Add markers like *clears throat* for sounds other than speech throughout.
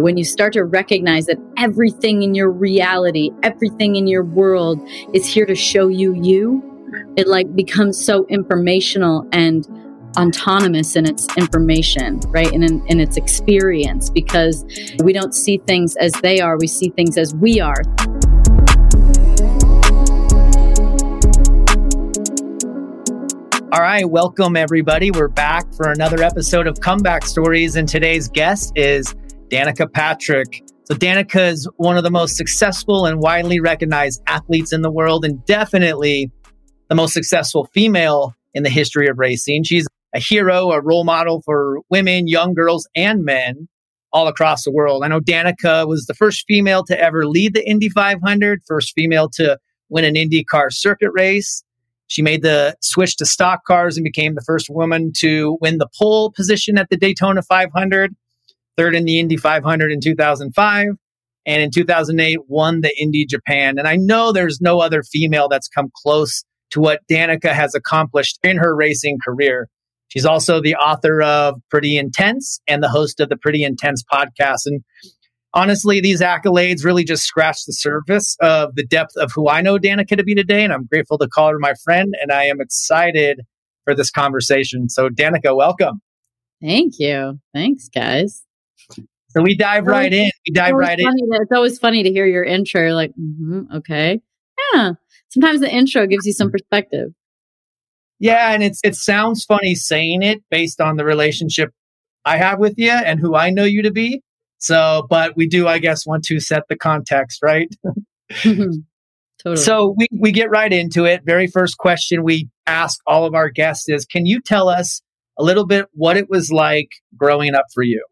When you start to recognize that everything in your reality, everything in your world is here to show you you, it like becomes so informational and autonomous in its information, right? And in, in its experience because we don't see things as they are, we see things as we are. All right, welcome everybody. We're back for another episode of Comeback Stories, and today's guest is Danica Patrick. So, Danica is one of the most successful and widely recognized athletes in the world, and definitely the most successful female in the history of racing. She's a hero, a role model for women, young girls, and men all across the world. I know Danica was the first female to ever lead the Indy 500, first female to win an IndyCar circuit race. She made the switch to stock cars and became the first woman to win the pole position at the Daytona 500, third in the Indy 500 in 2005, and in 2008 won the Indy Japan. And I know there's no other female that's come close to what Danica has accomplished in her racing career. She's also the author of Pretty Intense and the host of the Pretty Intense podcast. And honestly, these accolades really just scratch the surface of the depth of who I know Danica to be today. And I'm grateful to call her my friend. And I am excited for this conversation. So, Danica, welcome. Thank you. Thanks, guys. So we dive right in. We dive right in. It's always funny to hear your intro. Like, mm-hmm, okay, yeah. Sometimes the intro gives you some perspective. Yeah, and it's it sounds funny saying it based on the relationship I have with you and who I know you to be. So, but we do, I guess, want to set the context, right? *laughs* totally. So we, we get right into it. Very first question we ask all of our guests is Can you tell us a little bit what it was like growing up for you?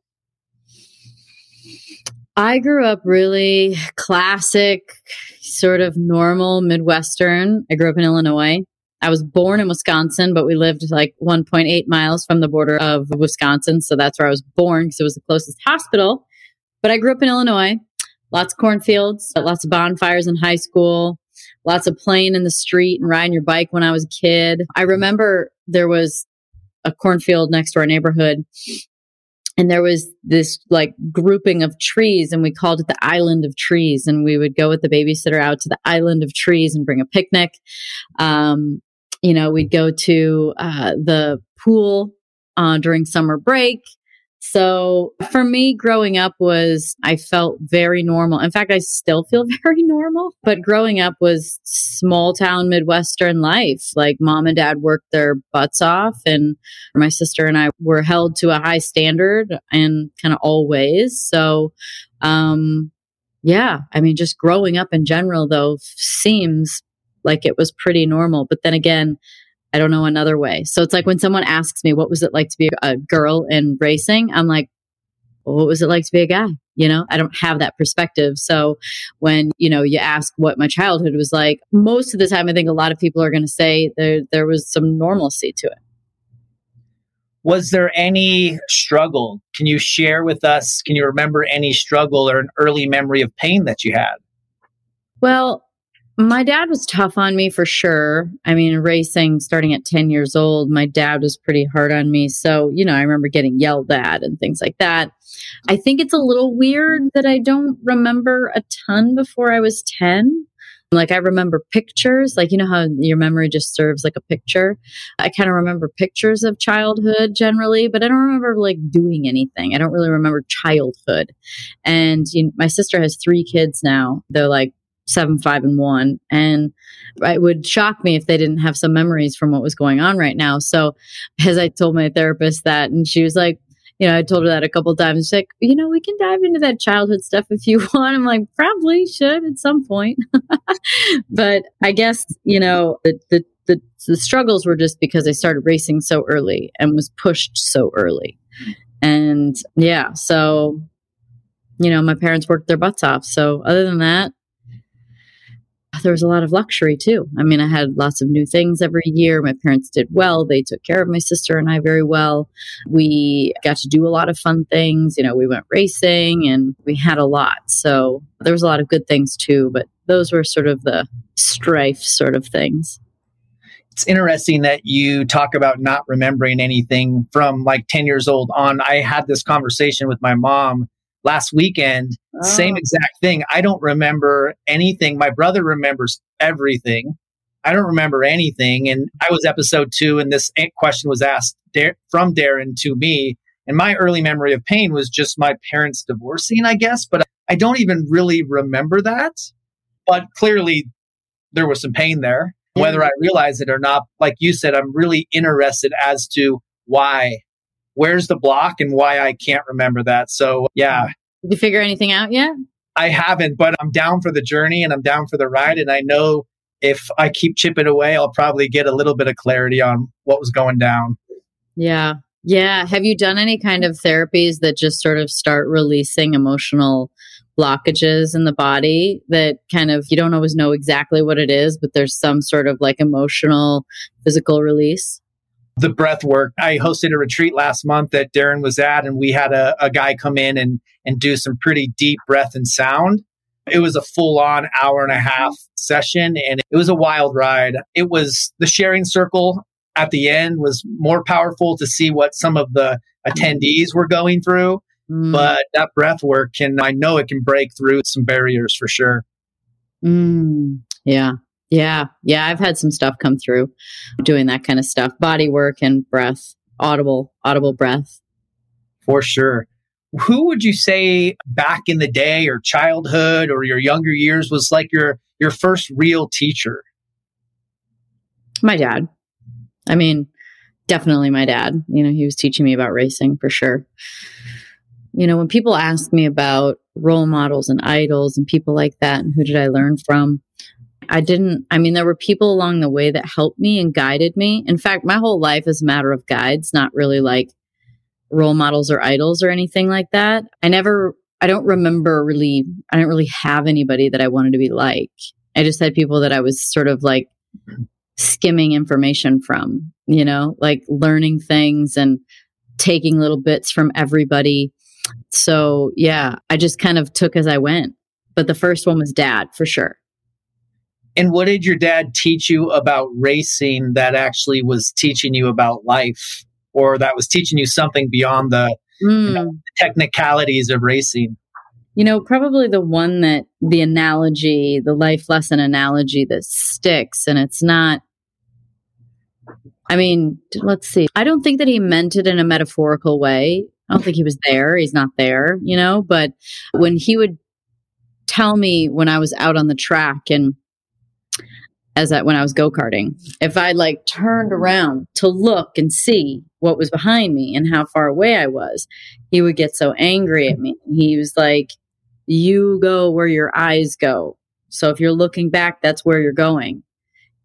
I grew up really classic, sort of normal Midwestern. I grew up in Illinois. I was born in Wisconsin, but we lived like 1.8 miles from the border of Wisconsin. So that's where I was born because it was the closest hospital. But I grew up in Illinois, lots of cornfields, lots of bonfires in high school, lots of playing in the street and riding your bike when I was a kid. I remember there was a cornfield next to our neighborhood and there was this like grouping of trees and we called it the island of trees and we would go with the babysitter out to the island of trees and bring a picnic. Um, you know we'd go to uh, the pool uh, during summer break so for me, growing up was, I felt very normal. In fact, I still feel *laughs* very normal, but growing up was small town Midwestern life. Like mom and dad worked their butts off and my sister and I were held to a high standard and kind of always. So, um, yeah, I mean, just growing up in general though seems like it was pretty normal. But then again, I don't know another way. So it's like when someone asks me, what was it like to be a girl in racing? I'm like, well, what was it like to be a guy? You know, I don't have that perspective. So when, you know, you ask what my childhood was like, most of the time, I think a lot of people are going to say there, there was some normalcy to it. Was there any struggle? Can you share with us? Can you remember any struggle or an early memory of pain that you had? Well, my dad was tough on me for sure. I mean, racing starting at 10 years old, my dad was pretty hard on me. So, you know, I remember getting yelled at and things like that. I think it's a little weird that I don't remember a ton before I was 10. Like I remember pictures, like you know how your memory just serves like a picture. I kind of remember pictures of childhood generally, but I don't remember like doing anything. I don't really remember childhood. And you know, my sister has three kids now. They're like seven, five, and one. And it would shock me if they didn't have some memories from what was going on right now. So, as I told my therapist that, and she was like, you know, I told her that a couple times. She's like, you know, we can dive into that childhood stuff if you *laughs* want. I'm like, probably should at some point. *laughs* but I guess, you know, the, the, the, the struggles were just because I started racing so early and was pushed so early. And yeah, so, you know, my parents worked their butts off. So other than that, there was a lot of luxury too. I mean, I had lots of new things every year. My parents did well. They took care of my sister and I very well. We got to do a lot of fun things. You know, we went racing and we had a lot. So there was a lot of good things too, but those were sort of the strife sort of things. It's interesting that you talk about not remembering anything from like 10 years old on. I had this conversation with my mom last weekend, oh. same exact thing. I don't remember anything. My brother remembers everything. I don't remember anything. And I was episode two, and this question was asked from Darren to me. And my early memory of pain was just my parents divorcing, I guess, but I don't even really remember that. But clearly, there was some pain there. Whether I realize it or not, like you said, I'm really interested as to why where's the block and why I can't remember that. So, yeah. Did you figure anything out yet? I haven't, but I'm down for the journey and I'm down for the ride. And I know if I keep chipping away, I'll probably get a little bit of clarity on what was going down. Yeah. Yeah. Have you done any kind of therapies that just sort of start releasing emotional blockages in the body that kind of you don't always know exactly what it is, but there's some sort of like emotional, physical release? The breath work. I hosted a retreat last month that Darren was at, and we had a, a guy come in and, and do some pretty deep breath and sound. It was a full on hour and a half session, and it was a wild ride. It was the sharing circle at the end was more powerful to see what some of the attendees were going through. Mm. But that breath work can, I know it can break through some barriers for sure. Mm. Yeah. Yeah. Yeah. I've had some stuff come through doing that kind of stuff body work and breath, audible, audible breath. For sure. Who would you say back in the day or childhood or your younger years was like your, your first real teacher? My dad. I mean, definitely my dad. You know, he was teaching me about racing for sure. You know, when people ask me about role models and idols and people like that and who did I learn from, I didn't, I mean, there were people along the way that helped me and guided me. In fact, my whole life is a matter of guides, not really like role models or idols or anything like that. I never, I don't remember really, I didn't really have anybody that I wanted to be like. I just had people that I was sort of like skimming information from, you know, like learning things and taking little bits from everybody. So yeah, I just kind of took as I went. But the first one was dad for sure. And what did your dad teach you about racing that actually was teaching you about life or that was teaching you something beyond the, mm. you know, hmm. technicalities of racing? You know, probably the one that the analogy, the life lesson analogy that sticks, and it's not. I mean, let's see. I don't think that he meant it in a metaphorical way. I don't think he was there. He's not there, you know, but when he would tell me when I was out on the track and as that when I was go karting. If I like turned around to look and see what was behind me and how far away I was, he would get so angry at me. He was like, You go where your eyes go. So if you're looking back, that's where you're going.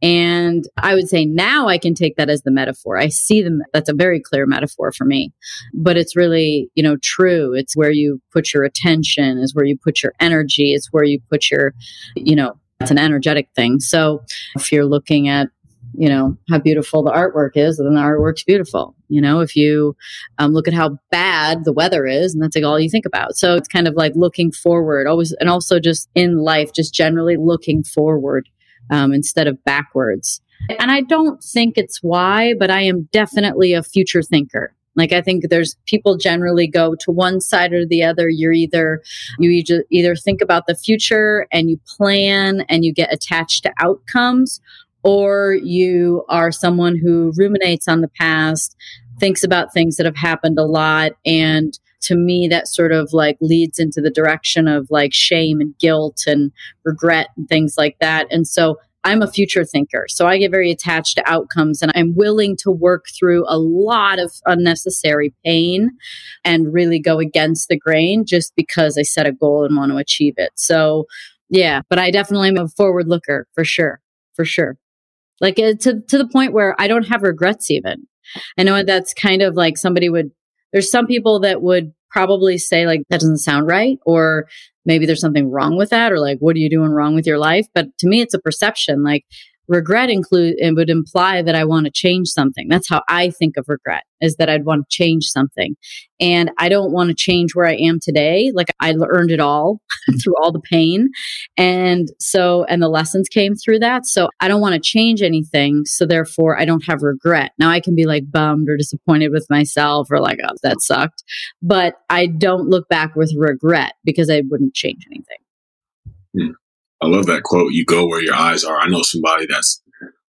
And I would say now I can take that as the metaphor. I see them. That's a very clear metaphor for me, but it's really, you know, true. It's where you put your attention is where you put your energy. It's where you put your, you know, it's an energetic thing. So if you're looking at you know, how beautiful the artwork is, then the artwork's beautiful. You know, if you um, look at how bad the weather is, and that's like all you think about. So it's kind of like looking forward, always, and also just in life, just generally looking forward um, instead of backwards. And I don't think it's why, but I am definitely a future thinker. Like I think there's people generally go to one side or the other. You're either you either, think about the future and you plan and you get attached to outcomes or you are someone who ruminates on the past, thinks about things that have happened a lot and to me that sort of like leads into the direction of like shame and guilt and regret and things like that. And so I'm a future thinker. So I get very attached to outcomes and I'm willing to work through a lot of unnecessary pain and really go against the grain just because I set a goal and want to achieve it. So yeah, but I definitely am a forward looker for sure. For sure. Like uh, to, to the point where I don't have regrets even. I know that's kind of like somebody would, there's some people that would probably say like that doesn't sound right or maybe there's something wrong with that or like what are you doing wrong with your life? But to me it's a perception like regret include it would imply that I want to change something. That's how I think of regret is that I'd want to change something. And I don't want to change where I am today. Like I learned it all *laughs* through all the pain. And so, and the lessons came through that. So I don't want to change anything. So therefore I don't have regret. Now I can be like bummed or disappointed with myself or like, oh, that sucked. But I don't look back with regret because I wouldn't change anything. I love that quote. You go where your eyes are. I know somebody that's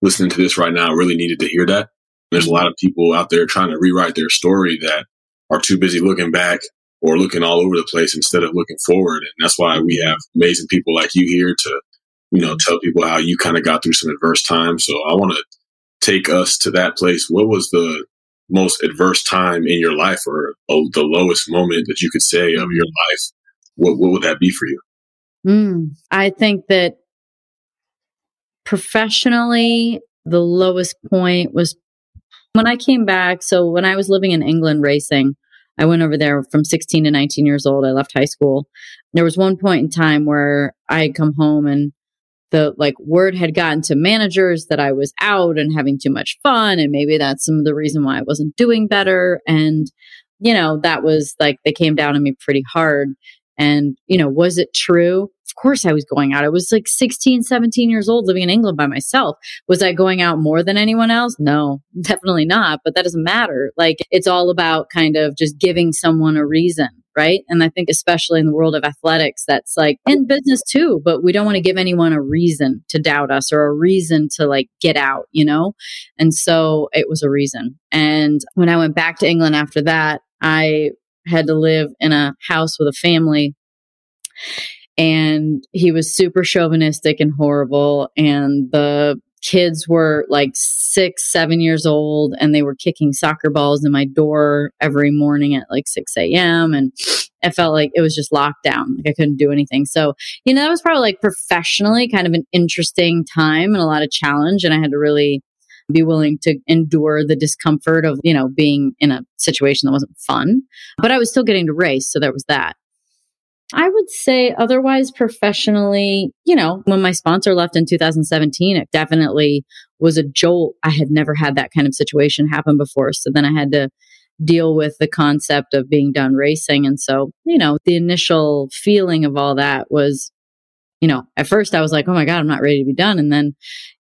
listening to this right now really needed to hear that. There's a lot of people out there trying to rewrite their story that are too busy looking back or looking all over the place instead of looking forward. And that's why we have amazing people like you here to, you know, tell people how you kind of got through some adverse times. So I want to take us to that place. What was the most adverse time in your life or oh, the lowest moment that you could say of your life? What, what would that be for you? Mm, I think that professionally, the lowest point was when I came back. So when I was living in England racing, I went over there from 16 to 19 years old. I left high school. There was one point in time where I had come home and the like word had gotten to managers that I was out and having too much fun. And maybe that's some of the reason why I wasn't doing better. And, you know, that was like they came down on me pretty hard. And, you know, was it true? Of course I was going out. I was like 16, 17 years old living in England by myself. Was I going out more than anyone else? No, *laughs* definitely not. But that doesn't matter. Like it's all about kind of just giving someone a reason. Right. And I think, especially in the world of athletics, that's like in business too, but we don't want to give anyone a reason to doubt us or a reason to like get out, you know? And so it was a reason. And when I went back to England after that, I had to live in a house with a family and he was super chauvinistic and horrible and the kids were like six seven years old and they were kicking soccer balls in my door every morning at like 6 a.m and i felt like it was just locked down like i couldn't do anything so you know that was probably like professionally kind of an interesting time and a lot of challenge and i had to really be willing to endure the discomfort of, you know, being in a situation that wasn't fun. But I was still getting to race. So there was that. I would say otherwise professionally, you know, when my sponsor left in 2017, it definitely was a jolt. I had never had that kind of situation happen before. So then I had to deal with the concept of being done racing. And so, you know, the initial feeling of all that was, you know, at first I was like, oh my God, I'm not ready to be done. And then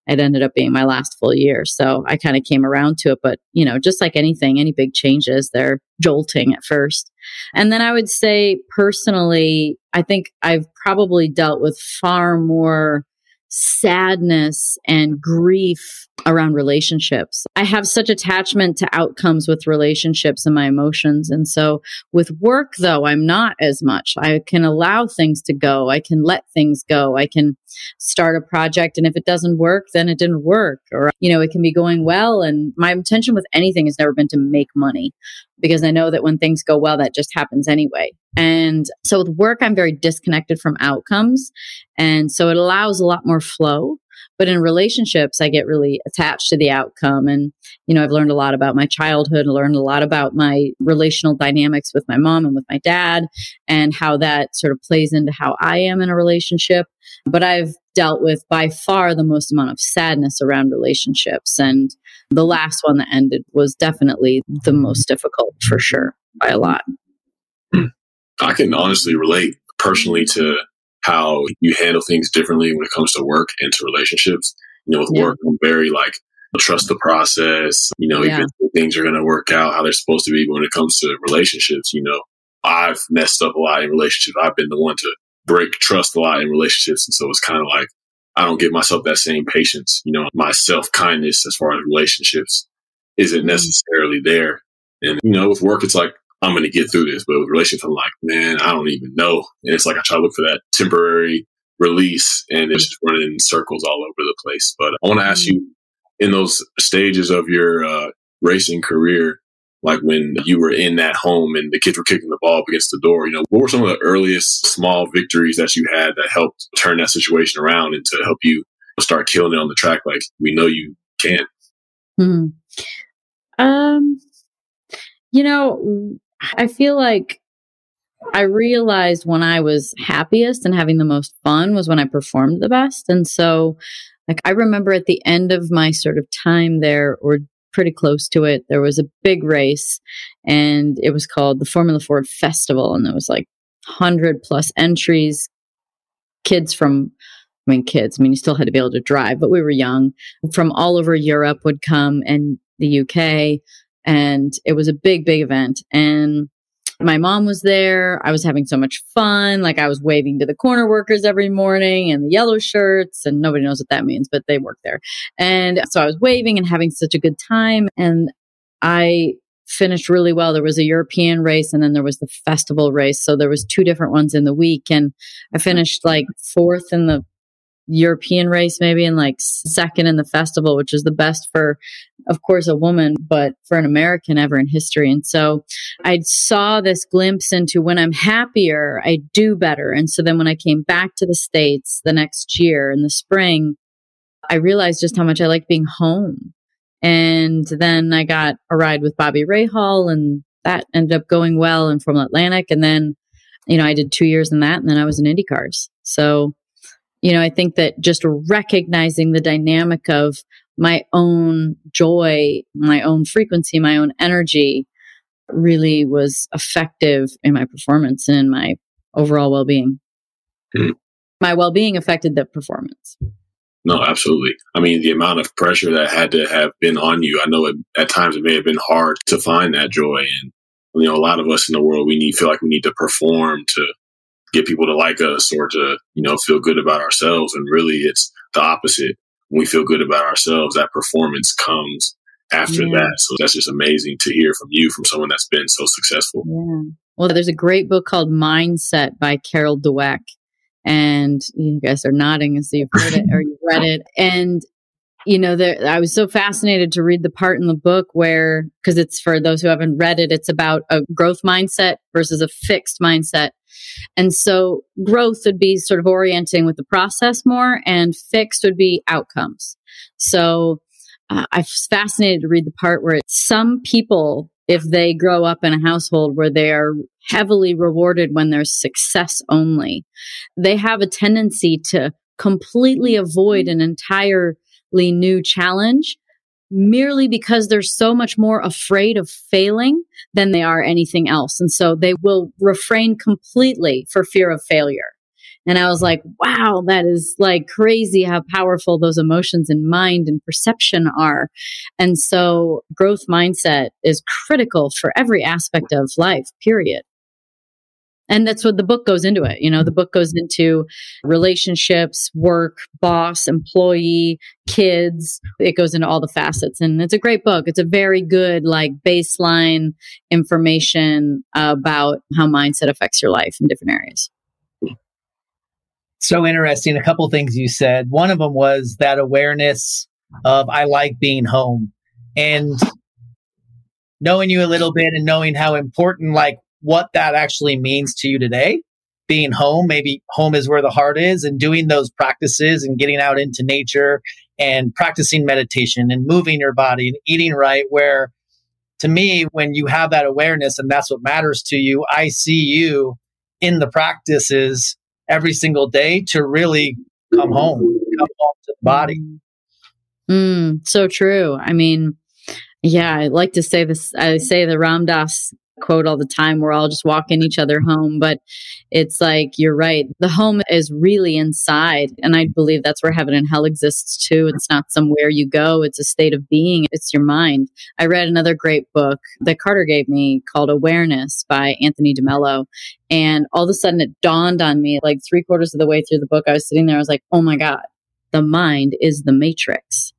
it ended up being my last full year. So I kind of came around to it. But, you know, just like anything, any big changes, they're jolting at first. And then I would say personally, I think I've probably dealt with far more sadness and grief around relationships. I have such attachment to outcomes with relationships and my emotions. And so with work, though, I'm not as much. I can allow things to go. I can let things go. I can start a project. And if it doesn't work, then it didn't work. Or, you know, it can be going well. And my intention with anything has never been to make money because I know that when things go well, that just happens anyway. And so with work, I'm very disconnected from outcomes. And so it allows a lot more flow. But in relationships, I get really attached to the outcome. And, you know, I've learned a lot about my childhood, learned a lot about my relational dynamics with my mom and with my dad and how that sort of plays into how I am in a relationship. But I've dealt with by far the most amount of sadness around relationships. And the last one that ended was definitely the most difficult for sure by a lot. *clears throat* I can honestly relate personally to how you handle things differently when it comes to work and to relationships. You know, with yeah. work, I'm very like, trust the process. You know, yeah. even things are going to work out how they're supposed to be when it comes to relationships. You know, I've messed up a lot in relationships. I've been the one to break trust a lot in relationships. And so it's kind of like, I don't give myself that same patience. You know, my self kindness as far as relationships isn't mm-hmm. necessarily there. And, you know, with work, it's like, I'm going to get through this. But with relationships, I'm like, man, I don't even know. And it's like I try to look for that temporary release and it's just running in circles all over the place. But I want to ask you in those stages of your uh, racing career, like when you were in that home and the kids were kicking the ball up against the door, you know, what were some of the earliest small victories that you had that helped turn that situation around and to help you start killing it on the track like we know you can? Hmm. Um, you know, I feel like I realized when I was happiest and having the most fun was when I performed the best. And so, like, I remember at the end of my sort of time there, or pretty close to it, there was a big race and it was called the Formula Ford Festival. And there was like 100 plus entries, kids from I mean, kids, I mean, you still had to be able to drive, but we were young from all over Europe would come and the UK. And it was a big, big event. And my mom was there. I was having so much fun. Like I was waving to the corner workers every morning and the yellow shirts, and nobody knows what that means, but they work there. And so I was waving and having such a good time. And I finished really well. There was a European race and then there was the festival race. So there was two different ones in the week. And I finished like fourth in the European race, maybe, and like second in the festival, which is the best for, of course, a woman, but for an American ever in history. And so I saw this glimpse into when I'm happier, I do better. And so then when I came back to the States the next year in the spring, I realized just how much I liked being home. And then I got a ride with Bobby Rahal, and that ended up going well in Formula Atlantic. And then, you know, I did two years in that, and then I was in IndyCars. So you know, I think that just recognizing the dynamic of my own joy, my own frequency, my own energy really was effective in my performance and in my overall well being. Mm-hmm. My well being affected the performance. No, absolutely. I mean, the amount of pressure that had to have been on you, I know it, at times it may have been hard to find that joy. And, you know, a lot of us in the world, we need, feel like we need to perform to get people to like us or to, you know, feel good about ourselves. And really it's the opposite. When we feel good about ourselves, that performance comes after yeah. that. So that's just amazing to hear from you, from someone that's been so successful. Yeah. Well, there's a great book called Mindset by Carol Dweck. And you guys are nodding as you've heard it or you've read it. And you know, there, I was so fascinated to read the part in the book where, because it's for those who haven't read it, it's about a growth mindset versus a fixed mindset. And so growth would be sort of orienting with the process more, and fixed would be outcomes. So uh, I was fascinated to read the part where some people, if they grow up in a household where they are heavily rewarded when there's success only, they have a tendency to completely avoid an entire new challenge merely because they're so much more afraid of failing than they are anything else. And so they will refrain completely for fear of failure. And I was like, wow, that is like crazy how powerful those emotions and mind and perception are. And so growth mindset is critical for every aspect of life, period. And that's what the book goes into it. You know, the book goes into relationships, work, boss, employee, kids. It goes into all the facets. And it's a great book. It's a very good, like, baseline information about how mindset affects your life in different areas. So interesting. A couple things you said. One of them was that awareness of I like being home. And knowing you a little bit and knowing how important like what that actually means to you today. being home. Maybe home is where the heart is and doing those practices and getting out into nature and practicing meditation and moving your body and eating right. Where to me, when you have that awareness and that's what matters to you, I see you in the practices every single day to really come home, come home to the body. Mm, so true. I mean, yeah, I like to say this. I say the Ram Dass quote all the time we're all just walking each other home but it's like you're right the home is really inside and i believe that's where heaven and hell exists too it's not somewhere you go it's a state of being it's your mind i read another great book that carter gave me called awareness by anthony demello and all of a sudden it dawned on me like three quarters of the way through the book i was sitting there i was like oh my god the mind is the matrix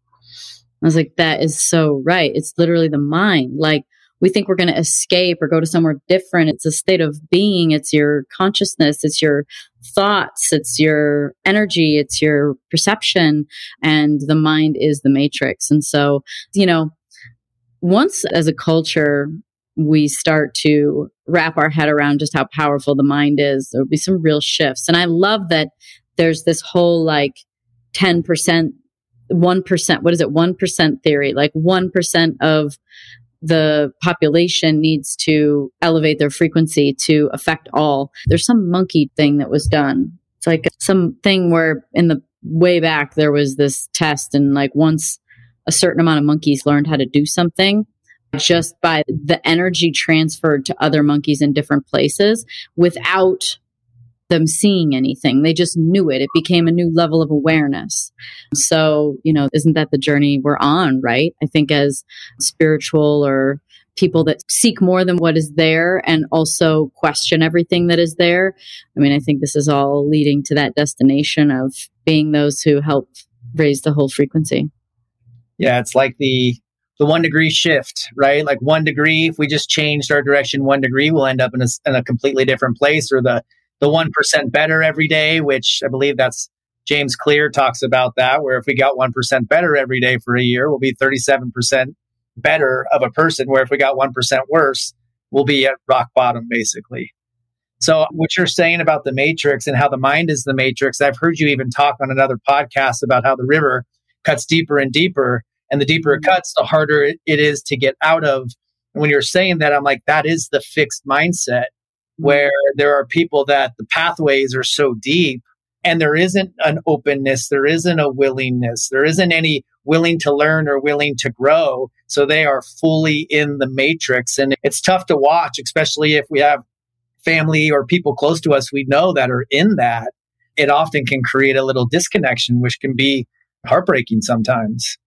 I was like, that is so right. It's literally the mind. Like, we think we're going to escape or go to somewhere different. It's a state of being. It's your consciousness. It's your thoughts. It's your energy. It's your perception. And the mind is the matrix. And so, you know, once as a culture, we start to wrap our head around just how powerful the mind is, there'll be some real shifts. And I love that there's this whole like 10%, 1%, what is it? 1% theory, like 1% of the population needs to elevate their frequency to affect all. There's some monkey thing that was done. It's like something where in the way back there was this test and like once a certain amount of monkeys learned how to do something just by the energy transferred to other monkeys in different places without them seeing anything. They just knew it. It became a new level of awareness. So, you know, isn't that the journey we're on, right? I think as spiritual or people that seek more than what is there and also question everything that is there. I mean, I think this is all leading to that destination of being those who help raise the whole frequency. Yeah, it's like the the one degree shift, right? Like one degree, if we just changed our direction one degree, we'll end up in a, in a completely different place, or the the 1% better every day, which I believe that's James Clear talks about that, where if we got 1% better every day for a year, we'll be 37% better of a person, where if we got 1% worse, we'll be at rock bottom, basically. So, what you're saying about the matrix and how the mind is the matrix, I've heard you even talk on another podcast about how the river cuts deeper and deeper. And the deeper it mm-hmm. cuts, the harder it is to get out of. And when you're saying that, I'm like, that is the fixed mindset Mm-hmm. where there are people that the pathways are so deep and there isn't an openness, there isn't a willingness, there isn't any willing to learn or willing to grow. So they are fully in the matrix. And it's tough to watch, especially if we have family or people close to us we know that are in that. It often can create a little disconnection, which can be heartbreaking sometimes.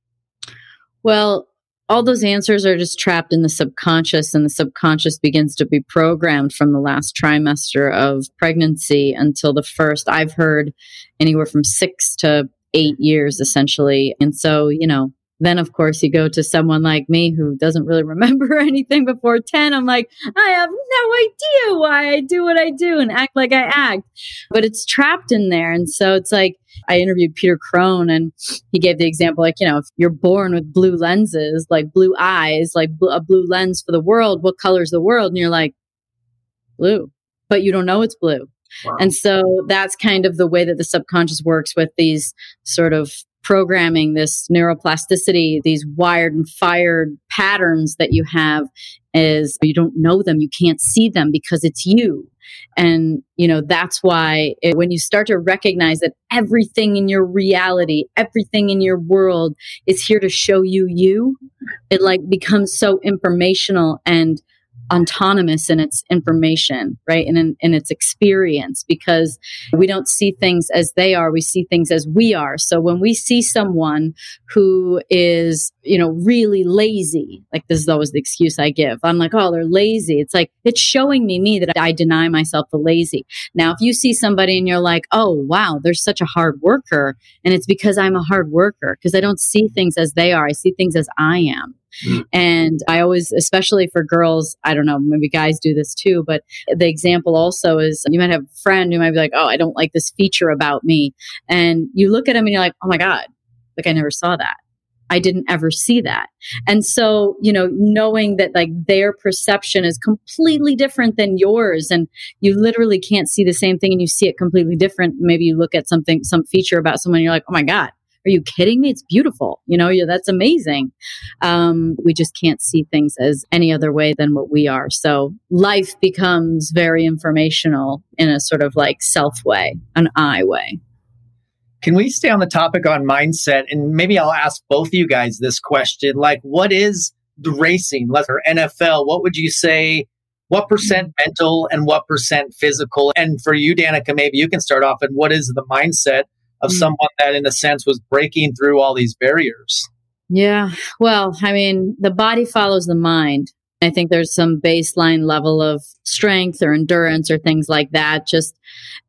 Well, all those answers are just trapped in the subconscious and the subconscious begins to be programmed from the last trimester of pregnancy until the first. I've heard anywhere from six to eight years essentially. And so you know then of course you go to someone like me who doesn't really remember *laughs* anything before 10 i'm like i have no idea why i do what i do and act like i act but it's trapped in there and so it's like I interviewed Peter Crone and he gave the example like, you know, if you're born with blue lenses, like blue eyes, like bl- a blue lens for the world, what color's the world? And you're like, blue, but you don't know it's blue. Wow. And so that's kind of the way that the subconscious works with these sort of programming, this neuroplasticity, these wired and fired patterns that you have is you don't know them, you can't see them because it's you. And, you know, that's why it, when you start to recognize that everything in your reality, everything in your world is here to show you you, it like becomes so informational and autonomous in its information, right? And in, in, its experience because we don't see things as they are. We see things as we are. So when we see someone who is, you know, really lazy, like this is always the excuse I give. I'm like, oh, they're lazy. It's like, it's showing me me that I deny myself the lazy. Now, if you see somebody and you're like, oh, wow, they're such a hard worker. And it's because I'm a hard worker because I don't see things as they are. I see things as I am. Mm. And I always, especially for girls, I don't know, maybe guys do this too, but the example also is you might have a friend who might be like, oh, I don't like this feature about me. And you look at him and you're like, oh my God, like I never saw that. I didn't ever see that. And so, you know, knowing that like their perception is completely different than yours and you literally can't see the same thing and you see it completely different. Maybe you look at something, some feature about someone, you're like, oh my God, are you kidding me? It's beautiful. You know, yeah, that's amazing. Um, we just can't see things as any other way than what we are. So life becomes very informational in a sort of like self way, an I way. Can we stay on the topic on mindset? And maybe I'll ask both of you guys this question. Like, what is the racing, or NFL? What would you say? What percent mental and what percent physical? And for you, Danica, maybe you can start off. And what is the mindset of mm. someone that, in a sense, was breaking through all these barriers? Yeah. Well, I mean, the body follows the mind. I think there's some baseline level of strength or endurance or things like that. Just,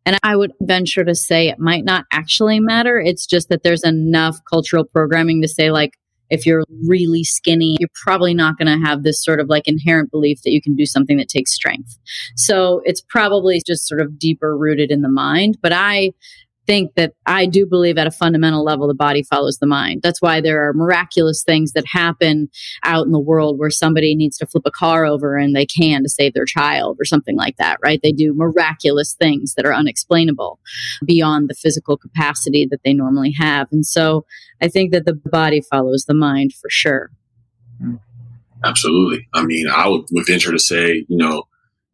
and I would venture to say it might not actually matter. It's just that there's enough cultural programming to say, like, if you're really skinny, you're probably not going to have this sort of like inherent belief that you can do something that takes strength. So it's probably just sort of deeper rooted in the mind. But I think that I do believe at a fundamental level the body follows the mind. That's why there are miraculous things that happen out in the world where somebody needs to flip a car over and they can to save their child or something like that, right? They do miraculous things that are unexplainable beyond the physical capacity that they normally have. And so I think that the body follows the mind for sure. Absolutely. I mean, I would, venture to say, you know,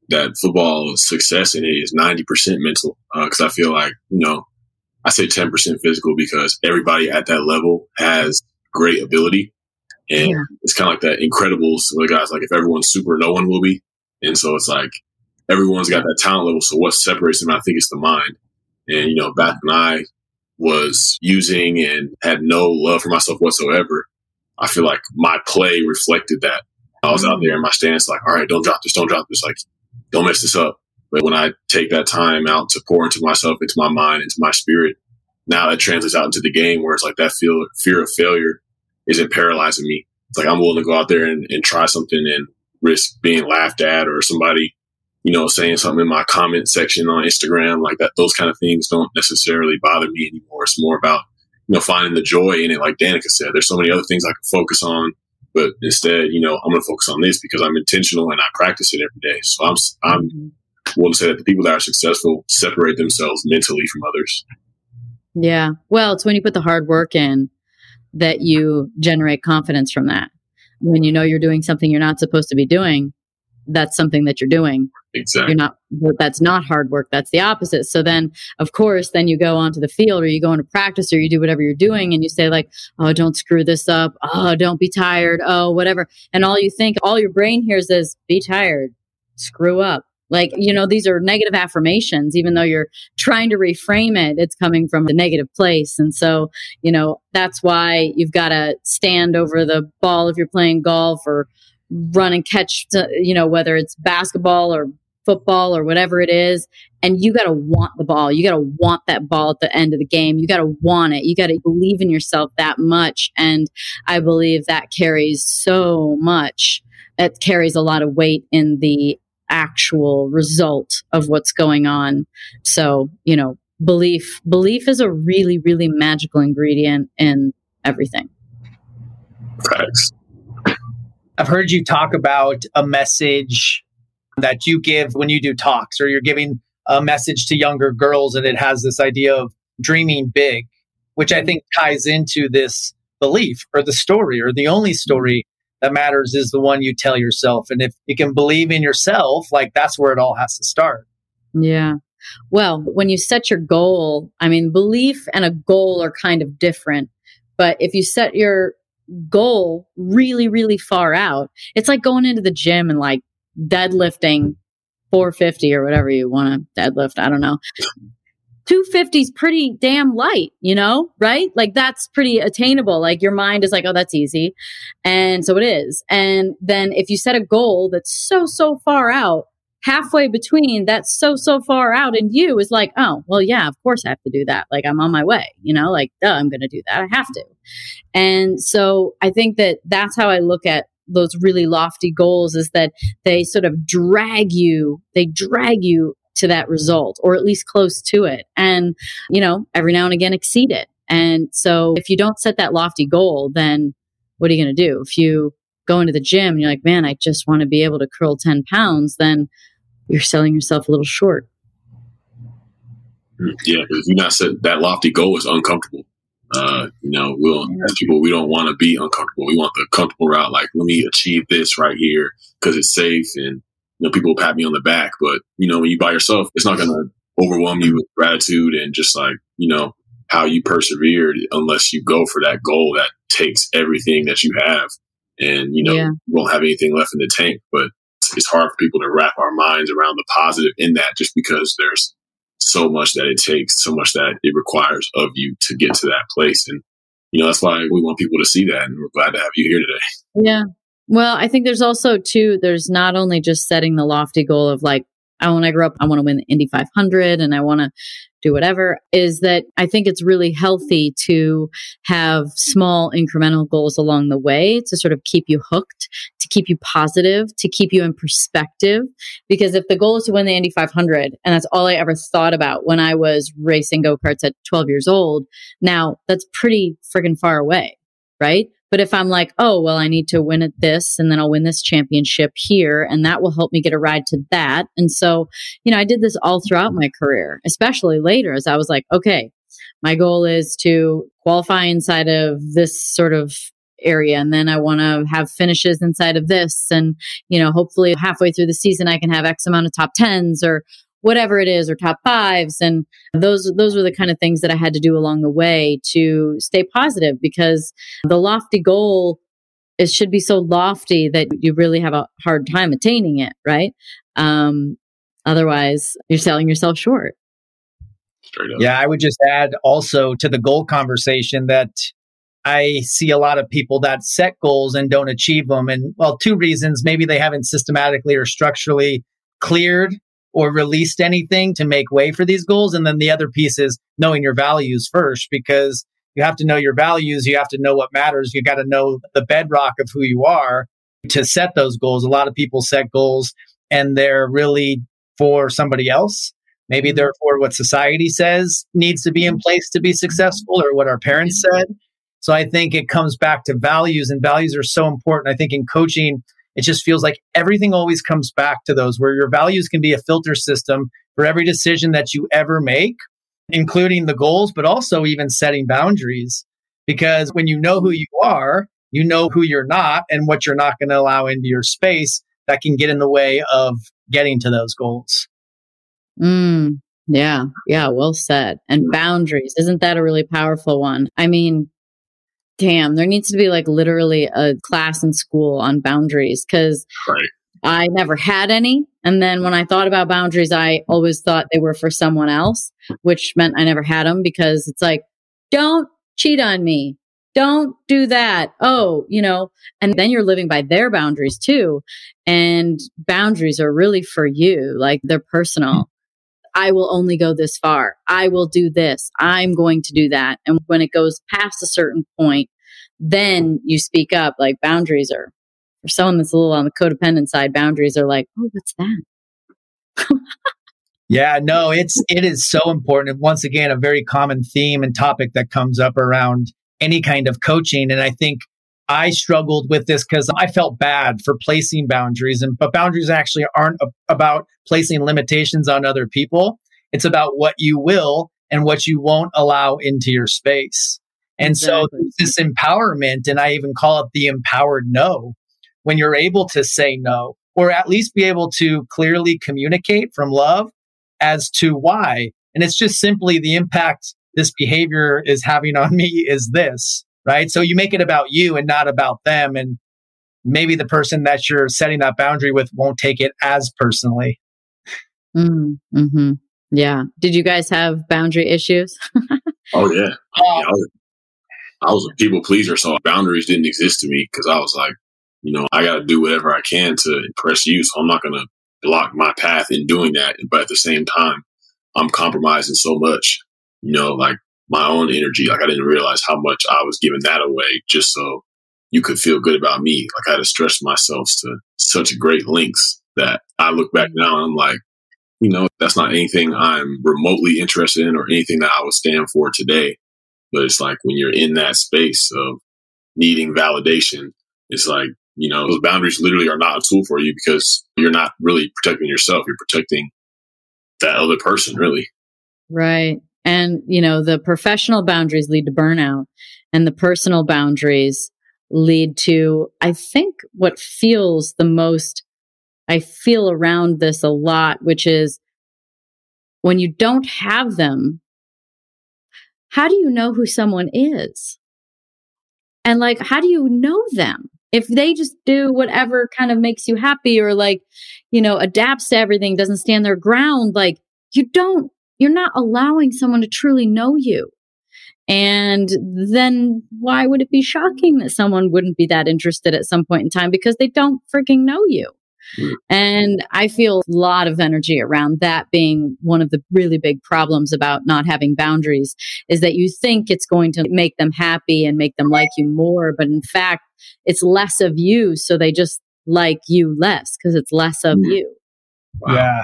that football success in it is 90% mental. Because uh, I feel like, you know, I say 10% physical because everybody at that level has great ability. And yeah. it's kind of like that Incredibles. The guys like if everyone's super, no one will be. And so it's like everyone's got that talent level. So what separates them? I think it's the mind. And you know, back when I was using and had no love for myself whatsoever, I feel like my play reflected that. I was out mm. there in my stance, like, all right, don't drop this, don't drop this, like, don't mess this up. But when I take that time out to pour into myself, into my mind, into my spirit, now that translates out into the game where it's like that feel, fear of failure isn't paralyzing me. It's like I'm willing to go out there and, and try something and risk being laughed at or somebody, you know, saying something in my comment section on Instagram like that. Those kind of things don't necessarily bother me anymore. It's more about, you know, finding the joy in it. Like Danica said, there's so many other things I can focus on but instead, you know, I'm going to focus on this because I'm intentional and I practice it every day. So I'm, I'm mm-hmm want to say that the people that are successful separate themselves mentally from others. Yeah. Well, it's when you put the hard work in that you generate confidence from that. When you know you're doing something you're not supposed to be doing, that's something that you're doing. Exactly. You're not, that's not hard work. That's the opposite. So then, of course, then you go onto the field or you go into practice or you do whatever you're doing and you say, like, oh, don't screw this up. Oh, don't be tired. Oh, whatever. And all you think, all your brain hears is, be tired, screw up, like, you know, these are negative affirmations, even though you're trying to reframe it, it's coming from a negative place. And so, you know, that's why you've got to stand over the ball if you're playing golf or run and catch, to, you know, whether it's basketball or football or whatever it is. And you got to want the ball. You got to want that ball at the end of the game. You got to want it. You got to believe in yourself that much. And I believe that carries so much. It carries a lot of weight in the actual result of what's going on. So, you know, belief belief is a really really magical ingredient in everything. Thanks. I've heard you talk about a message that you give when you do talks or you're giving a message to younger girls and it has this idea of dreaming big, which I mm-hmm. think ties into this belief or the story or the only story that matters is the one you tell yourself. And if you can believe in yourself, like that's where it all has to start. Yeah. Well, when you set your goal, I mean, belief and a goal are kind of different. But if you set your goal really, really far out, it's like going into the gym and like deadlifting 450 or whatever you want to deadlift. I don't know. 250 is pretty damn light, you know, right? Like that's pretty attainable. Like your mind is like, oh, that's easy. And so it is. And then if you set a goal that's so, so far out, halfway between that's so, so far out and you is like, oh, well, yeah, of course I have to do that. Like I'm on my way, you know, like, duh, I'm going to do that. I have to. And so I think that that's how I look at those really lofty goals is that they sort of drag you, they drag you to that result or at least close to it and you know every now and again exceed it And so if you don't set that lofty goal, then what are you going to do? If you go into the gym and you're like, man, I just want to be able to curl 10 pounds, then you're selling yourself a little short. Yeah, if you're not set that lofty goal is uncomfortable. Uh, you know, we'll as people we don't want to be uncomfortable. We want the comfortable route. Like, let me achieve this right here because it's safe and you know people pat me on the back. But you know, when you by yourself, it's not going to overwhelm you with gratitude and just like you know how you persevered. Unless you go for that goal that takes everything that you have, and you know yeah. you won't have anything left in the tank. But it's hard for people to wrap our minds around the positive in that, just because there's so much that it takes, so much that it requires of you to get to that place. And, you know, that's why we want people to see that. And we're glad to have you here today. Yeah. Well, I think there's also, too, there's not only just setting the lofty goal of like, I, when I grow up, I want to win the Indy 500 and I want to do whatever is that I think it's really healthy to have small incremental goals along the way to sort of keep you hooked, to keep you positive, to keep you in perspective. Because if the goal is to win the Indy 500, and that's all I ever thought about when I was racing go karts at 12 years old, now that's pretty friggin' far away, right? But if I'm like, oh, well, I need to win at this and then I'll win this championship here and that will help me get a ride to that. And so, you know, I did this all throughout my career, especially later as I was like, okay, my goal is to qualify inside of this sort of area and then I want to have finishes inside of this and you know hopefully halfway through the season I can have x amount of top 10s or whatever it is or top fives and those those were the kind of things that I had to do along the way to stay positive because the lofty goal it should be so lofty that you really have a hard time attaining it right um otherwise you're selling yourself short yeah i would just add also to the goal conversation that I see a lot of people that set goals and don't achieve them. And well, two reasons. Maybe they haven't systematically or structurally cleared or released anything to make way for these goals. And then the other piece is knowing your values first, because you have to know your values. You have to know what matters. You got to know the bedrock of who you are to set those goals. A lot of people set goals and they're really for somebody else. Maybe mm-hmm. they're for what society says needs to be in mm-hmm. place to be successful or what our parents mm-hmm. said. So I think it comes back to values and values are so important. I think in coaching, it just feels like everything always comes back to those where your values can be a filter system for every decision that you ever make, including the goals, but also even setting boundaries. Because when you know who you are, you know who you're not and what you're not going to allow into your space that can get in the way of getting to those goals. Mm, yeah. Yeah. Well said. And boundaries. Isn't that a really powerful one? I mean, damn, there needs to be like literally a class in school on boundaries because right. I never had any. And then when I thought about boundaries, I always thought they were for someone else, which meant I never had them because it's like, don't cheat on me. Don't do that. Oh, you know, and then you're living by their boundaries too. And boundaries are really for you, like they're personal. I will only go this far. I will do this. I'm going to do that. And when it goes past a certain point, then you speak up. Like boundaries are for someone that's a little on the codependent side, boundaries are like, oh, what's that? *laughs* yeah, no, it's it is so important. And once again, a very common theme and topic that comes up around any kind of coaching. And I think I struggled with this because I felt bad for placing boundaries, and but boundaries actually aren't a, about placing limitations on other people. It's about what you will and what you won't allow into your space. And exactly. so this empowerment, and I even call it the empowered no, when you're able to say no, or at least be able to clearly communicate from love as to why. And it's just simply the impact this behavior is having on me is this right? So you make it about you and not about them. And maybe the person that you're setting that boundary with won't take it as personally. Mm, hmm Yeah. Did you guys have boundary issues? *laughs* oh, yeah. I, mean, I, was, I was a people pleaser, so boundaries didn't exist to me because I was like, you know, I got to do whatever I can to impress you. So I'm not going to block my path in doing that. But at the same time, I'm compromising so much. You know, like my own energy. Like I didn't realize how much I was giving that away just so you could feel good about me. Like I had to stretch myself to such great lengths that I look back now and I'm like, you know, that's not anything I'm remotely interested in or anything that I would stand for today. But it's like when you're in that space of needing validation, it's like, you know, those boundaries literally are not a tool for you because you're not really protecting yourself. You're protecting that other person, really. Right. And, you know, the professional boundaries lead to burnout and the personal boundaries lead to, I think, what feels the most, I feel around this a lot, which is when you don't have them, how do you know who someone is? And like, how do you know them? If they just do whatever kind of makes you happy or like, you know, adapts to everything, doesn't stand their ground, like you don't you're not allowing someone to truly know you. And then why would it be shocking that someone wouldn't be that interested at some point in time because they don't freaking know you? Mm. And I feel a lot of energy around that being one of the really big problems about not having boundaries is that you think it's going to make them happy and make them like you more. But in fact, it's less of you. So they just like you less because it's less of mm. you. Wow. Yeah.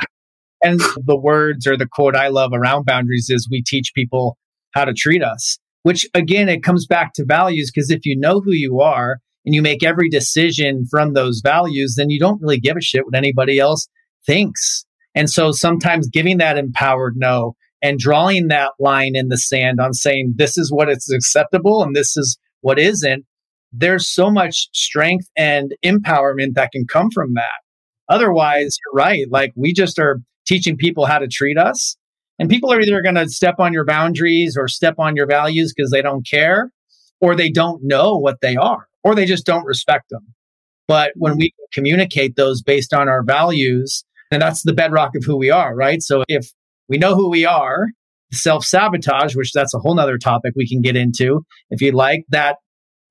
And the words or the quote I love around boundaries is we teach people how to treat us, which again, it comes back to values because if you know who you are and you make every decision from those values, then you don't really give a shit what anybody else thinks. And so sometimes giving that empowered no and drawing that line in the sand on saying this is what is acceptable and this is what isn't, there's so much strength and empowerment that can come from that. Otherwise, you're right. Like we just are teaching people how to treat us. And people are either going to step on your boundaries or step on your values because they don't care or they don't know what they are or they just don't respect them. But when we communicate those based on our values, then that's the bedrock of who we are, right? So if we know who we are, self sabotage, which that's a whole nother topic we can get into if you like, that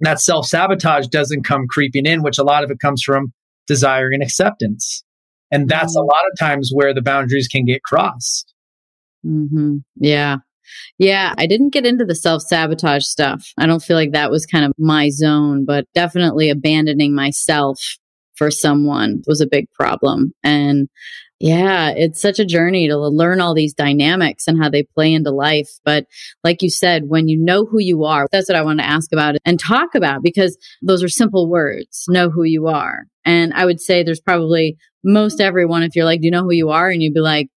that self sabotage doesn't come creeping in, which a lot of it comes from desiring acceptance. And that's a mm-hmm. lot of times where the boundaries can get crossed. Mm-hmm. Yeah. Yeah. I didn't get into the self sabotage stuff. I don't feel like that was kind of my zone, but definitely abandoning myself for someone was a big problem. And yeah, it's such a journey to learn all these dynamics and how they play into life. But like you said, when you know who you are, that's what I want to ask about and talk about because those are simple words know who you are. And I would say there's probably most everyone, if you're like, do you know who you are? And you'd be like,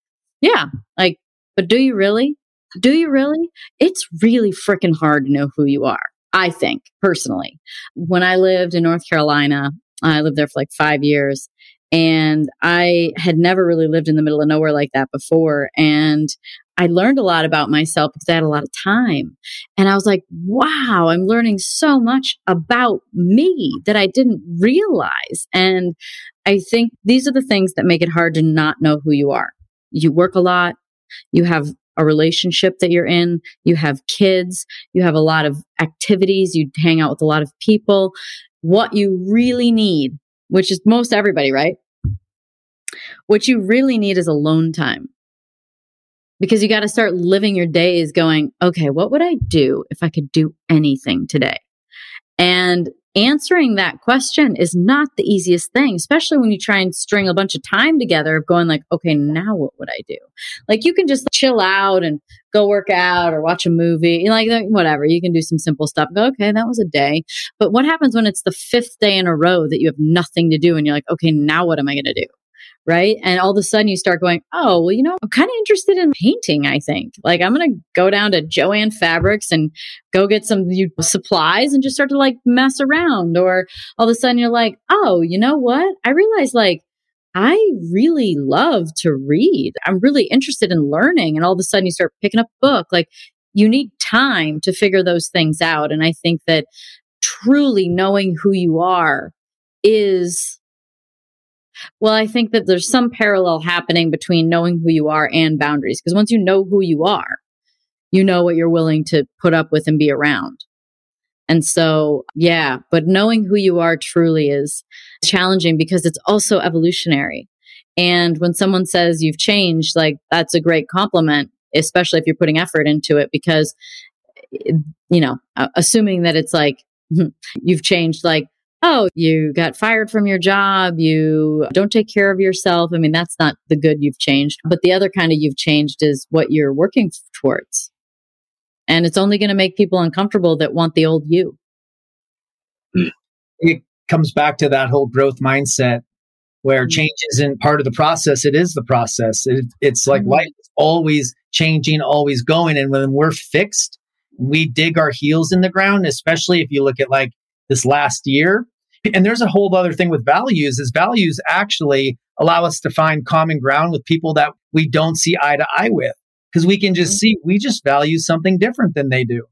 yeah, like, but do you really? Do you really? It's really freaking hard to know who you are. I think personally, when I lived in North Carolina, I lived there for like five years and I had never really lived in the middle of nowhere like that before. And I learned a lot about myself because I had a lot of time. And I was like, wow, I'm learning so much about me that I didn't realize. And I think these are the things that make it hard to not know who you are. You work a lot, you have a relationship that you're in, you have kids, you have a lot of activities, you hang out with a lot of people. What you really need, which is most everybody, right? What you really need is alone time because you got to start living your days going, okay, what would I do if I could do anything today? And answering that question is not the easiest thing, especially when you try and string a bunch of time together of going like, okay, now what would I do? Like you can just chill out and go work out or watch a movie, like whatever. You can do some simple stuff. Go, okay, that was a day. But what happens when it's the fifth day in a row that you have nothing to do and you're like, okay, now what am I going to do? Right? And all of a sudden you start going, oh, well, you know, I'm kind of interested in painting, I think. Like I'm going to go down to Jo-Ann Fabrics and go get some supplies and just start to like mess around. Or all of a sudden you're like, oh, you know what? I realize like, I really love to read. I'm really interested in learning. And all of a sudden you start picking up a book. Like you need time to figure those things out. And I think that truly knowing who you are is well, I think that there's some parallel happening between knowing who you are and boundaries. Because once you know who you are, you know what you're willing to put up with and be around. And so, yeah, but knowing who you are truly is challenging because it's also evolutionary. And when someone says you've changed, like that's a great compliment, especially if you're putting effort into it because, eh, you know, assuming that it's like hmm, you've changed, like oh, you got fired from your job, you don't take care of yourself. I mean, that's not the good you've changed. But the other kind of you've changed is what you're working towards. And it's only going to make people uncomfortable that want the old you. *clears throat* It comes back to that whole growth mindset where change isn't part of the process. It is the process. It, it's like mm-hmm. life is always changing, always going. And when we're fixed, we dig our heels in the ground, especially if you look at like this last year. And there's a whole other thing with values is values actually allow us to find common ground with people that we don't see eye to eye with because we can just mm-hmm. see we just value something different than they do.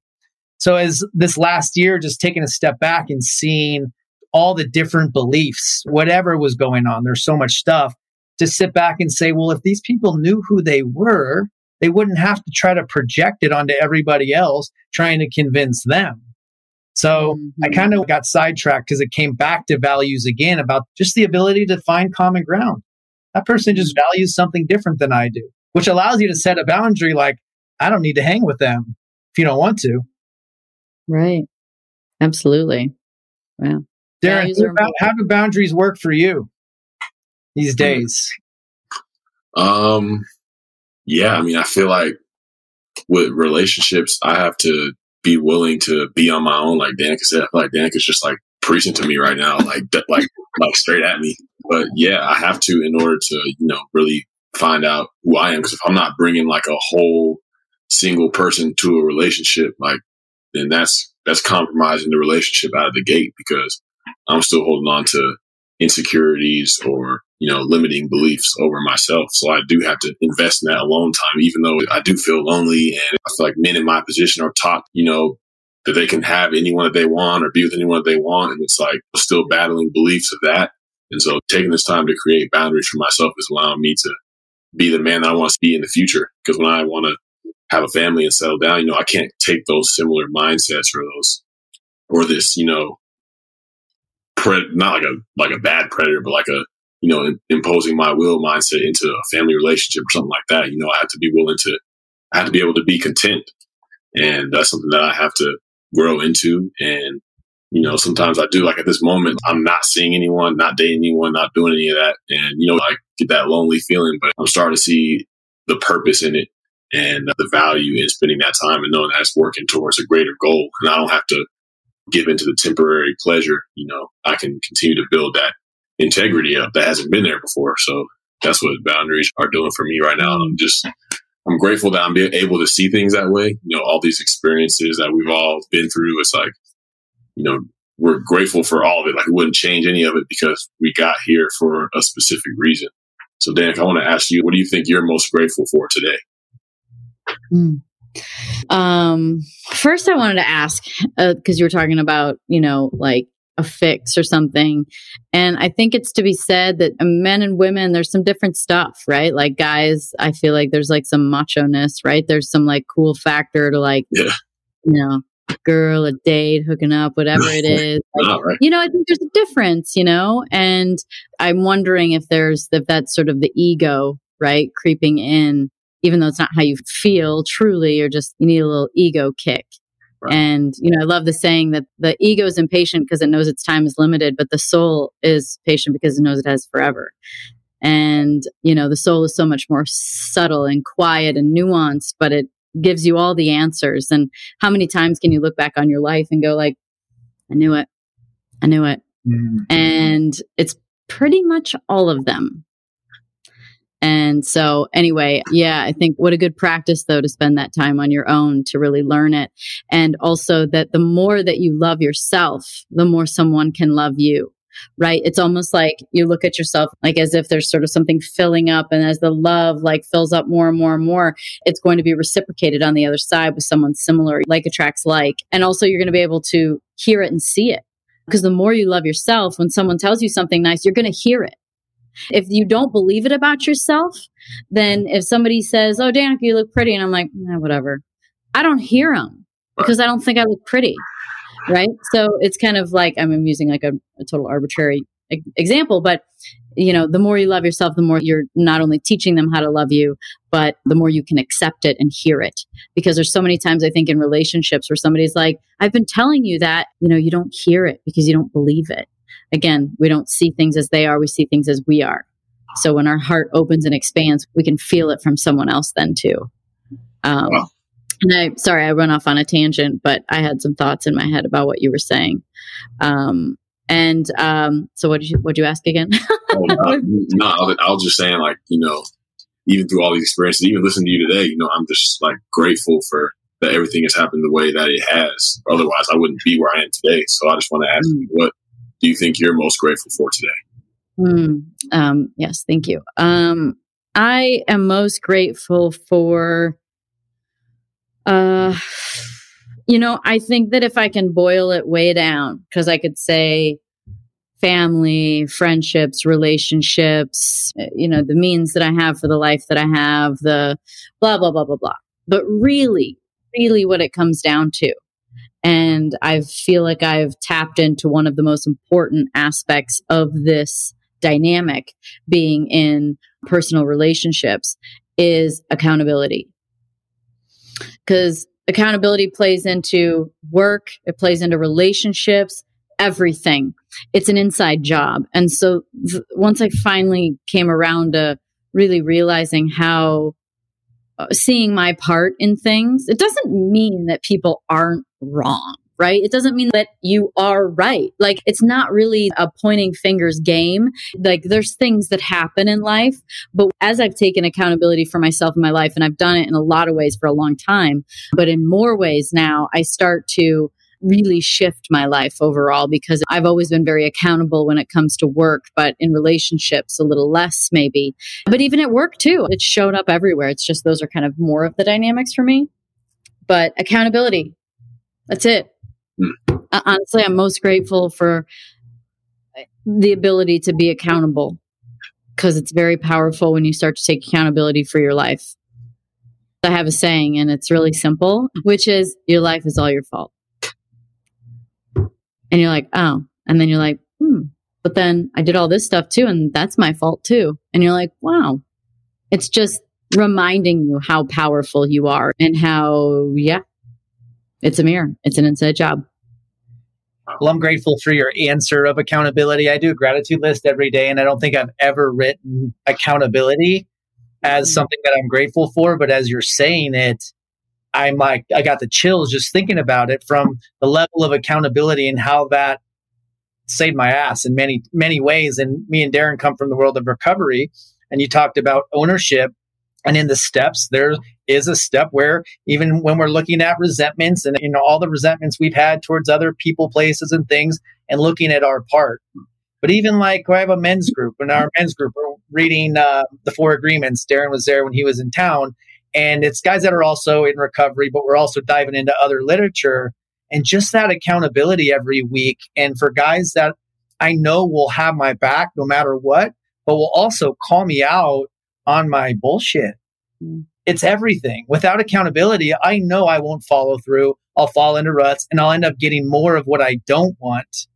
So as this last year, just taking a step back and seeing all the different beliefs, whatever was going on, there's so much stuff to sit back and say, well, if these people knew who they were, they wouldn't have to try to project it onto everybody else trying to convince them. So mm-hmm. I kind of got sidetracked because it came back to values again about just the ability to find common ground. That person just values something different than I do, which allows you to set a boundary like, I don't need to hang with them if you don't want to. Right. Absolutely. Wow. Darren, how do boundaries work for you these hmm. days? Um, yeah, I mean, I feel like with relationships, I have to be willing to be on my own. Like Danica said, I feel like Danica's just like preaching to me right now, like like like straight at me. But yeah, I have to in order to you know really find out who I am. Because if I'm not bringing like a whole single person to a relationship, like then that's that's compromising the relationship out of the gate because I'm still holding on to insecurities or you know limiting beliefs over myself. So I do have to invest in that alone time, even though I do feel lonely and I feel like men in my position are taught, you know, that they can have anyone that they want or be with anyone that they want, and it's like still battling beliefs of that. And so taking this time to create boundaries for myself is allowing me to be the man that I want to be in the future. Because when I want to have a family and settle down, you know, I can't take those similar mindsets or those or this, you know, not like a like a bad predator, but like a you know imposing my will mindset into a family relationship or something like that. You know, I have to be willing to, I have to be able to be content, and that's something that I have to grow into. And you know, sometimes I do like at this moment, I'm not seeing anyone, not dating anyone, not doing any of that, and you know, I get that lonely feeling. But I'm starting to see the purpose in it and the value in spending that time and knowing that it's working towards a greater goal. And I don't have to give into the temporary pleasure, you know, I can continue to build that integrity up that hasn't been there before. So that's what boundaries are doing for me right now. I'm just, I'm grateful that I'm able to see things that way. You know, all these experiences that we've all been through. It's like, you know, we're grateful for all of it. Like we wouldn't change any of it because we got here for a specific reason. So Dan, I want to ask you, what do you think you're most grateful for today? Mm. Um, first, I wanted to ask because uh, you were talking about, you know, like a fix or something. And I think it's to be said that men and women, there's some different stuff, right? Like guys, I feel like there's like some macho ness, right? There's some like cool factor to like, yeah. you know, girl, a date, hooking up, whatever it *laughs* is. Like, right. You know, I think there's a difference, you know, and I'm wondering if there's, if that's sort of the ego, right? Creeping in even though it's not how you feel truly, or just you need a little ego kick. Right. And, you know, I love the saying that the ego is impatient because it knows its time is limited, but the soul is patient because it knows it has forever. And, you know, the soul is so much more subtle and quiet and nuanced, but it gives you all the answers. And how many times can you look back on your life and go like, I knew it. I knew it. Mm-hmm. And it's pretty much all of them. And so, anyway, yeah, I think what a good practice, though, to spend that time on your own to really learn it. And also that the more that you love yourself, the more someone can love you. Right. It's almost like you look at yourself like as if there's sort of something filling up. And as the love like fills up more and more and more, it's going to be reciprocated on the other side with someone similar, like attracts like. And also, you're going to be able to hear it and see it. Because the more you love yourself, when someone tells you something nice, you're going to hear it if you don't believe it about yourself, then if somebody says, "Oh, Danica, you look pretty," and I'm like, eh, "Whatever," I don't hear them because I don't think I look pretty, right? So it's kind of like I'm using like a, a total arbitrary example, but you know, the more you love yourself, the more you're not only teaching them how to love you, but the more you can accept it and hear it. Because there's so many times I think in relationships where somebody's like, I've been telling you that, you know, you don't hear it because you don't believe it again, we don't see things as they are, we see things as we are. So when our heart opens and expands, we can feel it from someone else then too. Um, wow. And I, sorry, I run off on a tangent, but I had some thoughts in my head about what you were saying. Um, and um, so, what did you what did you ask again? oh, *laughs* no, no, I was just saying, like you know, even through all these experiences, even listening to you today, you know, I'm just like grateful for that everything has happened the way that it has. Otherwise, I wouldn't be where I am today. So I just want to ask mm. you, what do you think you're most grateful for today? Mm, um, yes, thank you. Um, I am most grateful for, uh, you know, I think that if I can boil it way down, because I could say family, friendships, relationships, eh, you know, the means that I have for the life that I have, the blah, blah, blah, blah, blah. But really, really what it comes down to. And I feel like I've tapped into one of the most important aspects of this dynamic being in personal relationships is accountability. Because accountability plays into work, it plays into relationships, everything. It's an inside job. And so th- once I finally came around to really realizing how uh, seeing my part in things, it doesn't mean that people aren't wrong right? It doesn't mean that you are right. Like it's not really a pointing fingers game. Like there's things that happen in life, but as I've taken accountability for myself in my life and I've done it in a lot of ways for a long time, but in more ways now I start to really shift my life overall because I've always been very accountable when it comes to work, but in relationships, a little less maybe. But even at work too, it's shown up everywhere. It's just those are kind of more of the dynamics for me. But accountability, that's it. Mm. Honestly, I'm most grateful for the ability to be accountable because it's very powerful when you start to take accountability for your life. I have a saying and it's really simple, which is your life is all your fault. And you're like, oh. And then you're like, hmm, but then I did all this stuff too, and that's my fault too. And you're like, wow. It's just reminding you how powerful you are and how, yeah, it's a mirror. It's an inside job. Well, I'm grateful for your answer of accountability. I do a gratitude list every day, and I don't think I've ever written accountability as mm-hmm. something that I'm grateful for. But as you're saying it, I'm like, I got the chills just thinking about it from the level of accountability and how that saved my ass in many, many ways. And me and Darren come from the world of recovery. And you talked about ownership. And in the steps, there is a step where even when we're looking at resentments and you know all the resentments we've had towards other people, places, and things, and looking at our part. But even like I have a men's group, and our men's group, we're reading uh, the Four Agreements. Darren was there when he was in town, and it's guys that are also in recovery, but we're also diving into other literature and just that accountability every week. And for guys that I know will have my back no matter what, but will also call me out on my bullshit. Mm. It's everything. Without accountability, I know I won't follow through. I'll fall into ruts and I'll end up getting more of what I don't want.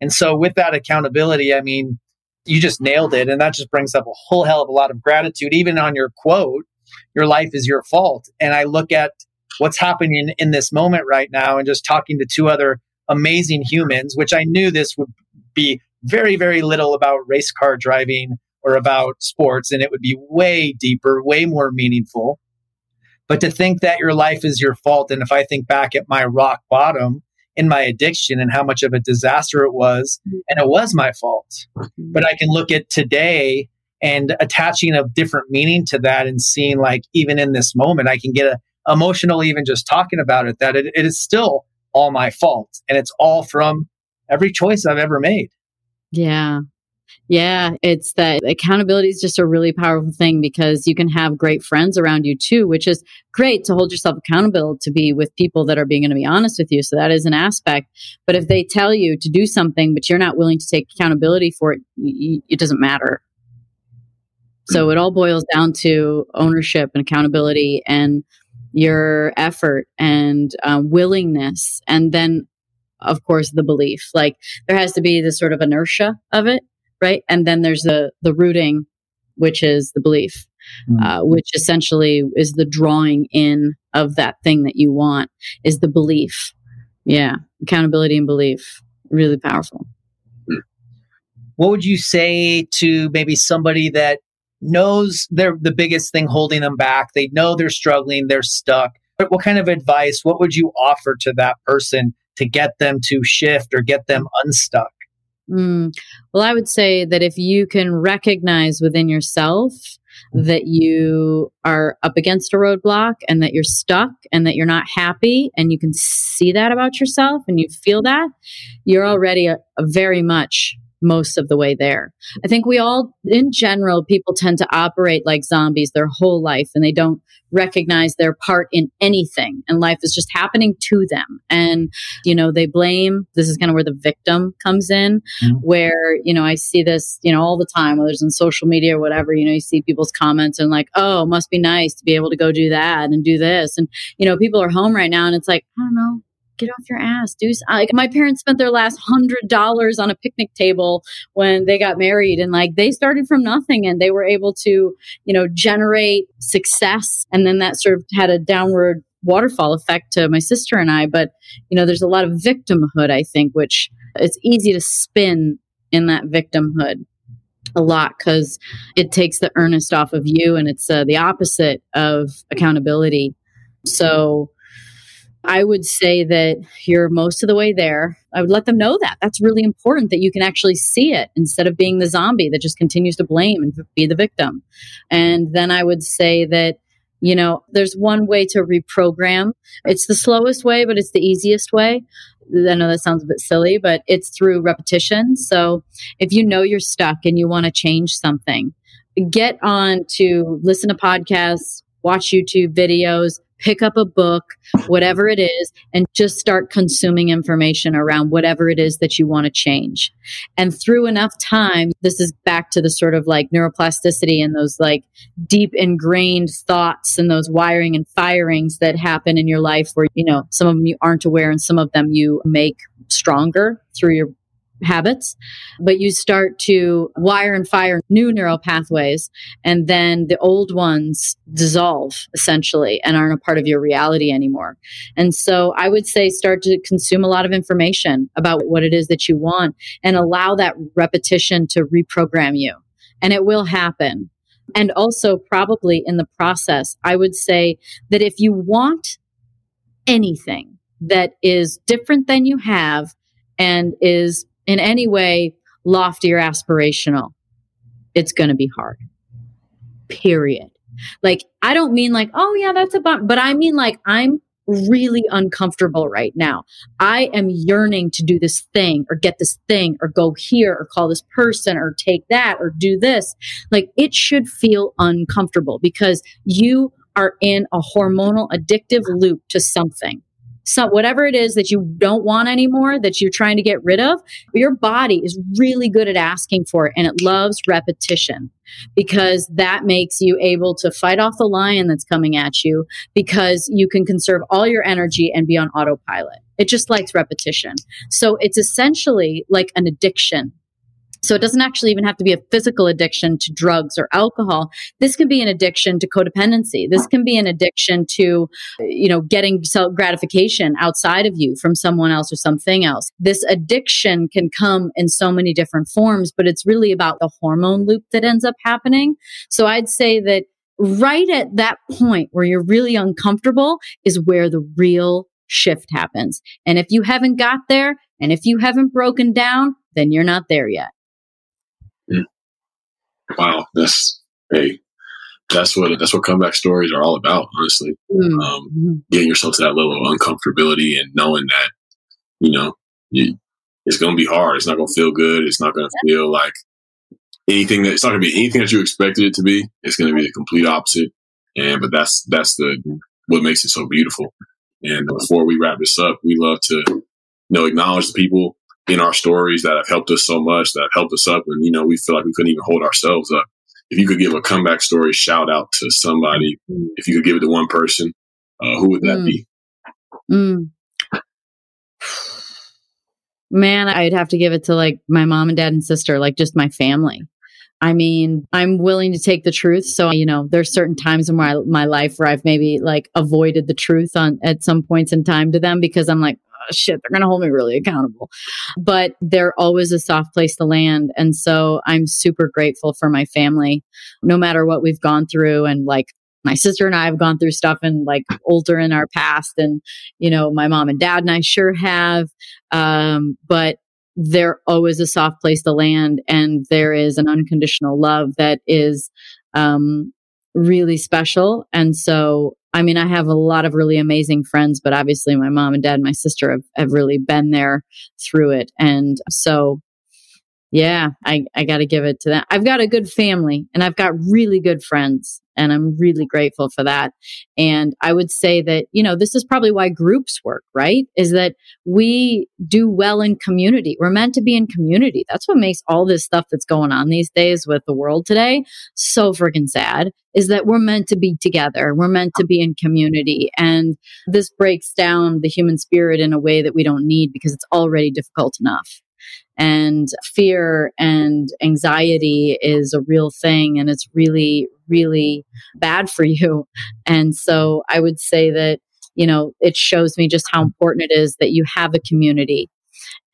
And so, with that accountability, I mean, you just nailed it. And that just brings up a whole hell of a lot of gratitude, even on your quote your life is your fault. And I look at what's happening in, in this moment right now and just talking to two other amazing humans, which I knew this would be very, very little about race car driving or about sports, and it would be way deeper, way more meaningful. But to think that your life is your fault, and if I think back at my rock bottom in my addiction and how much of a disaster it was, mm-hmm. and it was my fault, mm-hmm. but I can look at today and attaching a different meaning to that and seeing like even in this moment i can get a, emotional even just talking about it that it, it is still all my fault and it's all from every choice i've ever made. Yeah yeah, it's that accountability is just a really powerful thing because you can have great friends around you too, which is great to hold yourself accountable to be with people that are being going to be honest with you. So that is an aspect. But if they tell you to do something, but you're not willing to take accountability for it, it doesn't matter. So it all boils down to ownership and accountability and your effort and um, willingness. And then, of course, the belief. Like there has to be this sort of inertia of it, right? And then there's the, the rooting, which is the belief, mm-hmm. uh, which essentially is the drawing in of that thing that you want, is the belief. Yeah. Accountability and belief. Really powerful. What would you say to maybe somebody that knows they're the biggest thing holding them back. They know they're struggling, they're stuck, But what kind of advice, what would you offer to that person to get them to shift or get them unstuck? Mm. Well, I would say that if you can recognize within yourself that you are up against a roadblock and that you're stuck and that you're not happy and you can see that about yourself and you feel that, you're already a, a very much most of the way there. I think we all, in general, people tend to operate like zombies their whole life and they don't recognize their part in anything and life is just happening to them. And, you know, they blame, this is kind of where the victim comes in, mm-hmm. where, you know, I see this, you know, all the time, whether it's in social media or whatever, you know, you see people's comments and like, oh, must be nice to be able to go do that and do this. And, you know, people are home right now and it's like, I don't know, get off your ass, do like my parents spent their last hundred dollars on a picnic table when they got married and like they started from nothing and they were able to, you know, generate success and then that sort of had a downward waterfall effect to my sister and I. But, you know, there's a lot of victimhood, I think, which it's easy to spin in that victimhood a lot because it takes the earnest off of you and it's uh, the opposite of accountability. So, I would say that you're most of the way there. I would let them know that. That's really important that you can actually see it instead of being the zombie that just continues to blame and be the victim. And then I would say that, you know, there's one way to reprogram. It's the slowest way, but it's the easiest way. I know that sounds a bit silly, but it's through repetition. So if you know you're stuck and you want to change something, get on to listen to podcasts, watch YouTube videos, pick up a book, whatever it is, and just start consuming information around whatever it is that you want to change. And through enough time, this is back to the sort of like neuroplasticity and those like deep ingrained thoughts and those wiring and firings that happen in your life where, you know, some of them you aren't aware and some of them you make stronger through your habits, but you start to wire and fire new neural pathways, and then the old ones dissolve essentially and aren't a part of your reality anymore. And so I would say start to consume a lot of information about what it is that you want and allow that repetition to reprogram you. And it will happen. And also, probably in the process, I would say that if you want anything that is different than you have and is in any way lofty or aspirational, it's going to be hard. Period. Like, I don't mean like, oh, yeah, that's a bump, but I mean like, I'm really uncomfortable right now. I am yearning to do this thing or get this thing or go here or call this person or take that or do this. Like, it should feel uncomfortable because you are in a hormonal addictive loop to something so whatever it is that you don't want anymore that you're trying to get rid of your body is really good at asking for it and it loves repetition because that makes you able to fight off the lion that's coming at you because you can conserve all your energy and be on autopilot. It just likes repetition. So it's essentially like an addiction so it doesn't actually even have to be a physical addiction to drugs or alcohol. This can be an addiction to codependency. This can be an addiction to, you know, getting self gratification outside of you from someone else or something else. This addiction can come in so many different forms, but it's really about the hormone loop that ends up happening. So I'd say that right at that point where you're really uncomfortable is where the real shift happens. And if you haven't got there and if you haven't broken down, then you're not there yet. Wow, that's hey, that's what that's what comeback stories are all about. Honestly, mm-hmm. um, getting yourself to that level of uncomfortability and knowing that you know you, it's going to be hard. It's not going to feel good. It's not going to feel like anything that it's not going to be anything that you expected it to be. It's going to be the complete opposite. And but that's that's the what makes it so beautiful. And before we wrap this up, we love to you know acknowledge the people in our stories that have helped us so much, that have helped us up. And, you know, we feel like we couldn't even hold ourselves up. If you could give a comeback story shout out to somebody, if you could give it to one person, uh, who would that mm. be? Mm. Man, I'd have to give it to like my mom and dad and sister, like just my family. I mean, I'm willing to take the truth. So, you know, there's certain times in my, my life where I've maybe like avoided the truth on at some points in time to them because I'm like, shit, they're going to hold me really accountable. But they're always a soft place to land. And so I'm super grateful for my family, no matter what we've gone through and like my sister and I have gone through stuff and like older in our past, and you know, my mom and dad and I sure have. Um, but there always a soft place to land, and there is an unconditional love that is um, really special. And so, I mean, I have a lot of really amazing friends, but obviously, my mom and dad and my sister have, have really been there through it, and so yeah, I, I got to give it to them. I've got a good family and I've got really good friends and I'm really grateful for that. And I would say that, you know, this is probably why groups work, right? Is that we do well in community. We're meant to be in community. That's what makes all this stuff that's going on these days with the world today so freaking sad is that we're meant to be together. We're meant to be in community. And this breaks down the human spirit in a way that we don't need because it's already difficult enough and fear and anxiety is a real thing and it's really really bad for you. *laughs* And so i would say that you know it shows me just how important it is that you have a community.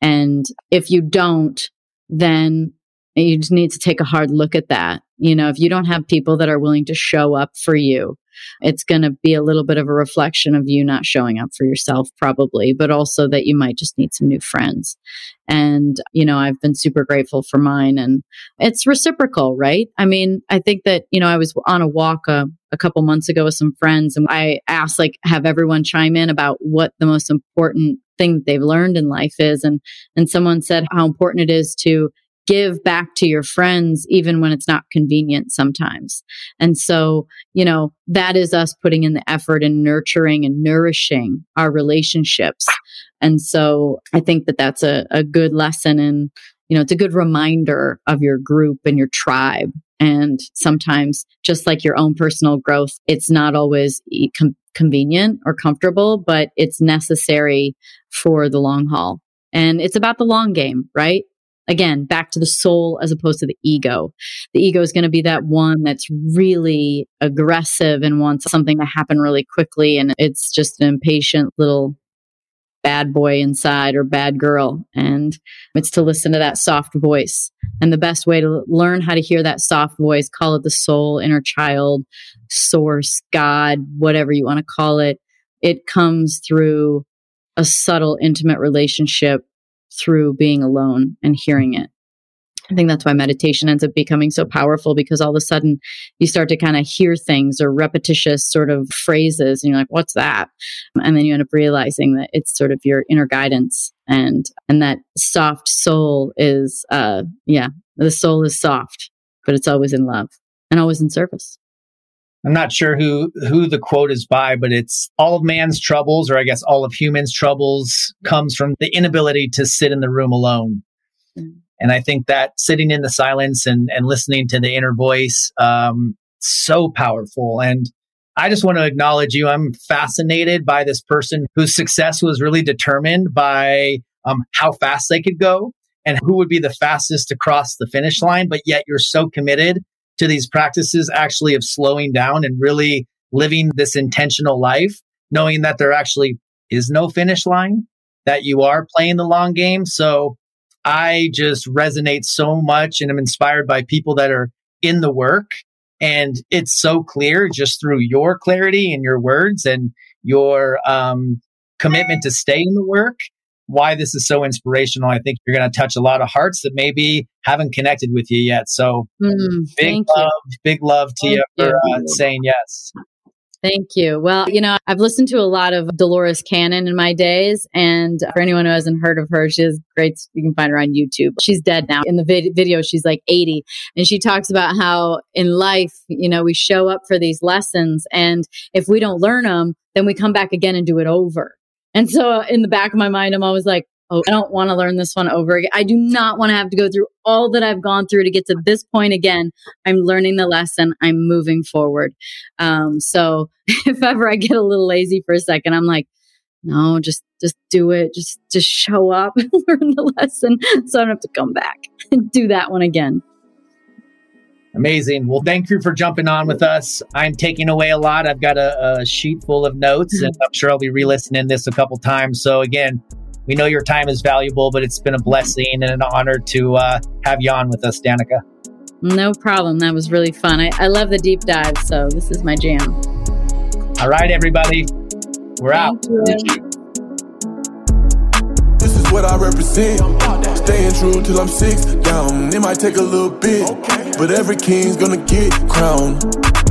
And if you don't then you just need to take a hard look at that. You know if you don't have people that are willing to show up for you it's going to be a little bit of a reflection of you not showing up for yourself, probably, but also that you might just need some new friends. And, you know, I've been super grateful for mine and it's reciprocal, right? I mean, I think that, you know, I was on a walk a, a couple months ago with some friends and I asked, like, have everyone chime in about what the most important thing they've learned in life is. And, and someone said how important it is to give back to your friends even when it's not convenient sometimes. And so, you know, that is us putting in the effort and nurturing and nourishing our relationships. And so I think that that's a, a good lesson and, you know, it's a good reminder of your group and your tribe. And sometimes, just like your own personal growth, it's not always com- convenient or comfortable, but it's necessary for the long haul. And it's about the long game, right? Again, back to the soul as opposed to the ego. The ego is going to be that one that's really aggressive and wants something to happen really quickly. And it's just an impatient little bad boy inside or bad girl. And it's to listen to that soft voice. And the best way to learn how to hear that soft voice, call it the soul, inner child, source, God, whatever you want to call it, it comes through a subtle, intimate relationship through being alone and hearing it. I think that's why meditation ends up becoming so powerful because all of a sudden you start to kind of hear things or repetitious sort of phrases and you're like, what's that? And then you end up realizing that it's sort of your inner guidance and, and that soft soul is, uh, yeah, the soul is soft, but it's always in love and always in service. I'm not sure who who the quote is by, but it's all of man's troubles, or I guess all of humans' troubles, comes from the inability to sit in the room alone. Mm. And I think that sitting in the silence and and listening to the inner voice, um, so powerful. And I just want to acknowledge you. I'm fascinated by this person whose success was really determined by um, how fast they could go and who would be the fastest to cross the finish line. But yet you're so committed to these practices actually of slowing down and really living this intentional life, knowing that there actually is no finish line, that you are playing the long game. So I just resonate so much and I'm inspired by people that are in the work. And it's so clear just through your clarity and your words and your um, commitment to stay in the work why this is so inspirational. I think you're going to touch a lot of hearts that maybe haven't connected with you yet. So mm, big love, you. big love to thank you for uh, saying yes. Thank you. Well, you know, I've listened to a lot of Dolores Cannon in my days. And for anyone who hasn't heard of her, she is great. You can find her on YouTube. She's dead now. In the vid- video, she's like 80. And she talks about how in life, you know, we show up for these lessons. And if we don't learn them, then we come back again and do it over. And so in the back of my mind, I'm always like, oh, I don't want to learn this one over again. I do not want to have to go through all that I've gone through to get to this point again. I'm learning the lesson. I'm moving forward. Um, so *laughs* if ever I get a little lazy for a second, I'm like, no, just just do it. Just just show up *laughs* and learn the lesson, so I don't have to come back and do that one again. Amazing. Well, thank you for jumping on with us. I'm taking away a lot. I've got a, a sheet full of notes, and I'm sure I'll be re listening this a couple times. So, again, we know your time is valuable, but it's been a blessing and an honor to uh, have you on with us, Danica. No problem. That was really fun. I, I love the deep dive, so this is my jam. All right, everybody. We're out. Thank you. What I represent. Staying true till I'm six down. It might take a little bit, but every king's gonna get crowned.